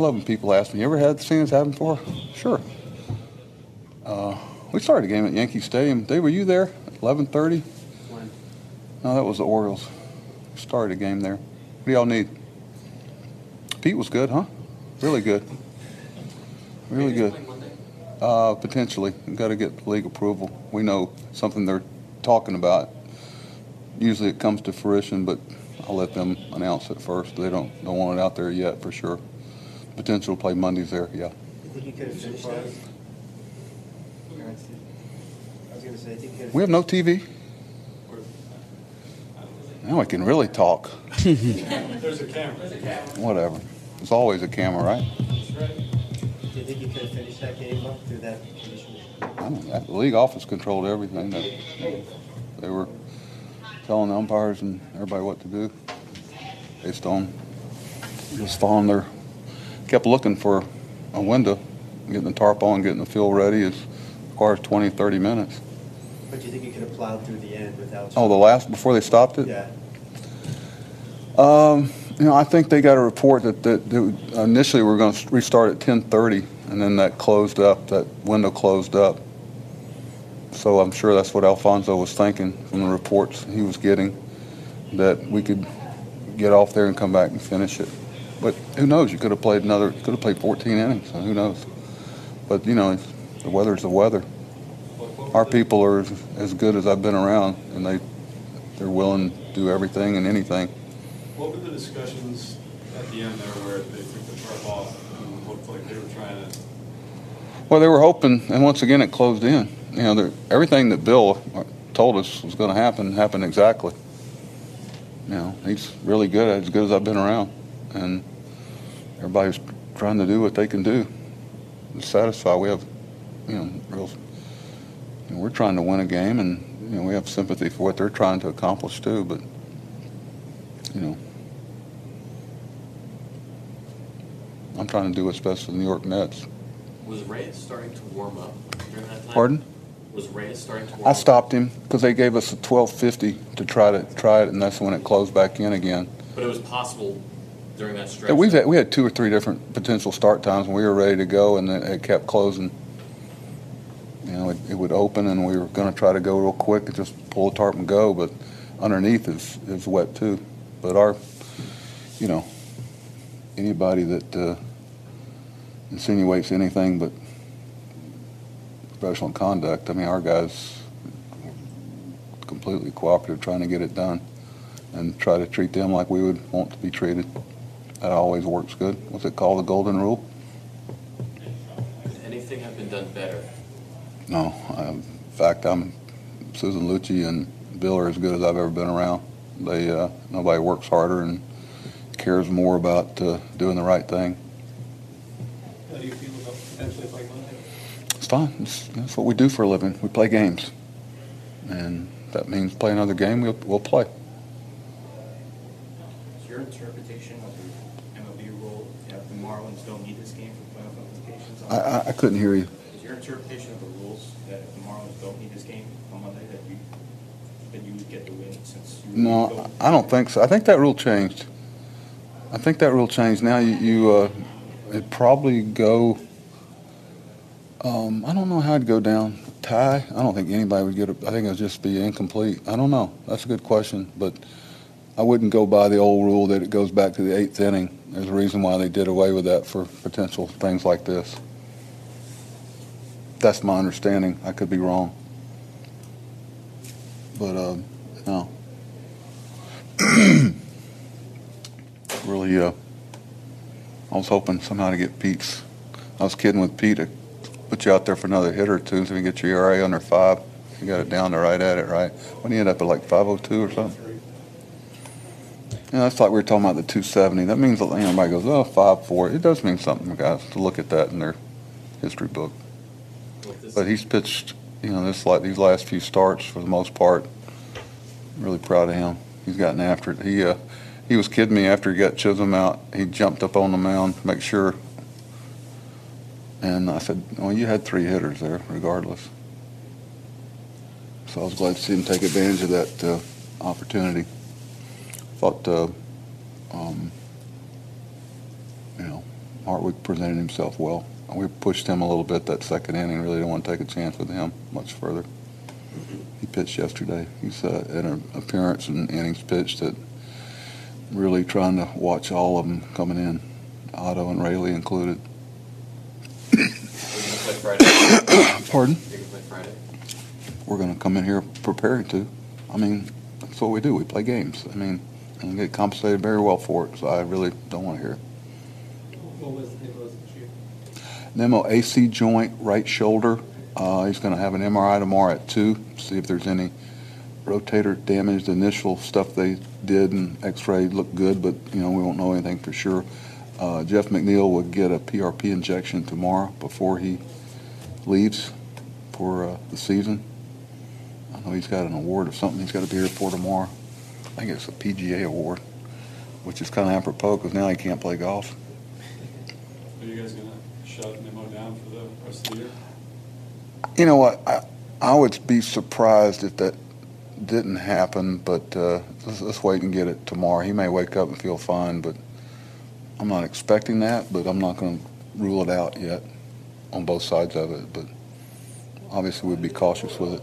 I love when people ask me, you ever had seen this happen before? Sure. Uh, we started a game at Yankee Stadium. Dave, were you there? 11:30. When? No, that was the Orioles. We started a game there. What do y'all need? Pete was good, huh? Really good. Really good. Uh, potentially. We've got to get league approval. We know something they're talking about usually it comes to fruition, but I'll let them announce it first. They don't don't want it out there yet for sure. Potential to play Mondays there, yeah. You think you could have finished that? We have no TV. Now we can really talk. There's a camera. Whatever. There's always a camera, right? Do you think you could have finished that game up through that condition? I mean, the league office controlled everything. That they were telling the umpires and everybody what to do based on just following their kept looking for a window getting the tarp on getting the field ready it requires 20 30 minutes but do you think you could have plowed through the end without oh the last before they stopped it yeah um, you know, I think they got a report that, that, that initially we were going to restart at 10:30, and then that closed up. That window closed up. So I'm sure that's what Alfonso was thinking from the reports he was getting, that we could get off there and come back and finish it. But who knows? You could have played another, could have played 14 innings. So who knows? But you know, the weather's the weather. Our people are as good as I've been around, and they they're willing to do everything and anything. What were the discussions at the end there where they took the tarp off and looked like they were trying to? Well, they were hoping, and once again, it closed in you know, everything that Bill told us was going to happen happened exactly. You know, he's really good, as good as I've been around, and everybody's trying to do what they can do to satisfy. We have, you know, real. You know, we're trying to win a game, and you know, we have sympathy for what they're trying to accomplish too. But you know, I'm trying to do what's best for the New York Mets. Was Reyes starting to warm up during that time? Pardon? Was Reyes starting to warm up? I stopped him because they gave us a 1250 to try to try it, and that's when it closed back in again. But it was possible during that stretch. Yeah, we've had, we had two or three different potential start times when we were ready to go, and it, it kept closing. You know, it, it would open, and we were going to try to go real quick and just pull the tarp and go, but underneath is is wet too. But our, you know, anybody that uh, insinuates anything but professional conduct. I mean, our guys completely cooperative, trying to get it done, and try to treat them like we would want to be treated. That always works good. What's it called? The golden rule. Could anything have been done better? No. I, in fact, I'm Susan Lucci and Bill are as good as I've ever been around. They uh, nobody works harder and cares more about uh, doing the right thing. How do you feel about potentially playing Monday? It's fine. It's, that's what we do for a living. We play games, and that means play another game. We'll, we'll play. Your interpretation of the MLB rule that the Marlins don't need this game for playoff implications? I, I, I couldn't hear you. Is your interpretation of the rules that if the Marlins don't need this game on Monday, that you that you would get the win since you No, don't- I don't think so. I think that rule changed. I think that rule changed. Now you, you uh, it'd probably go. Um, I don't know how it'd go down. Tie? I don't think anybody would get it. I think it'd just be incomplete. I don't know. That's a good question, but I wouldn't go by the old rule that it goes back to the eighth inning. There's a reason why they did away with that for potential things like this. That's my understanding. I could be wrong. But, uh, no. really, uh, I was hoping somehow to get Pete's. I was kidding with Pete to put you out there for another hit or two so we can get your ERA under five. You got it down to right at it, right? When you end up at like 502 or something? Yeah, that's like we were talking about the 270. That means you know, everybody goes, oh, 5-4. It does mean something, guys, to look at that in their history book. But he's pitched, you know, this like these last few starts for the most part. Really proud of him. He's gotten after it. He uh, he was kidding me after he got Chisholm out. He jumped up on the mound to make sure. And I said, well, you had three hitters there, regardless. So I was glad to see him take advantage of that uh, opportunity. Thought, uh, um, you know, Hartwig presented himself well. We pushed him a little bit that second inning. Really didn't want to take a chance with him much further. He pitched yesterday. He's uh, in an appearance and innings pitched that really trying to watch all of them coming in, Otto and Raley included. Pardon? We're going to come in here preparing to. I mean, that's what we do. We play games. I mean, and get compensated very well for it. So I really don't want to hear. What was Nicholas' issue? Nimmo AC joint, right shoulder. Uh, he's going to have an MRI tomorrow at two. See if there's any rotator damage. The initial stuff they did and X-ray looked good, but you know we won't know anything for sure. Uh, Jeff McNeil will get a PRP injection tomorrow before he leaves for uh, the season. I know he's got an award or something he's got to be here for tomorrow. I think it's a PGA award, which is kind of apropos because now he can't play golf. Are you guys gonna shut Nimmo down for the rest of the year? You know what? I, I would be surprised if that didn't happen, but uh, let's, let's wait and get it tomorrow. He may wake up and feel fine, but I'm not expecting that, but I'm not going to rule it out yet on both sides of it. But obviously, we'd be cautious with it.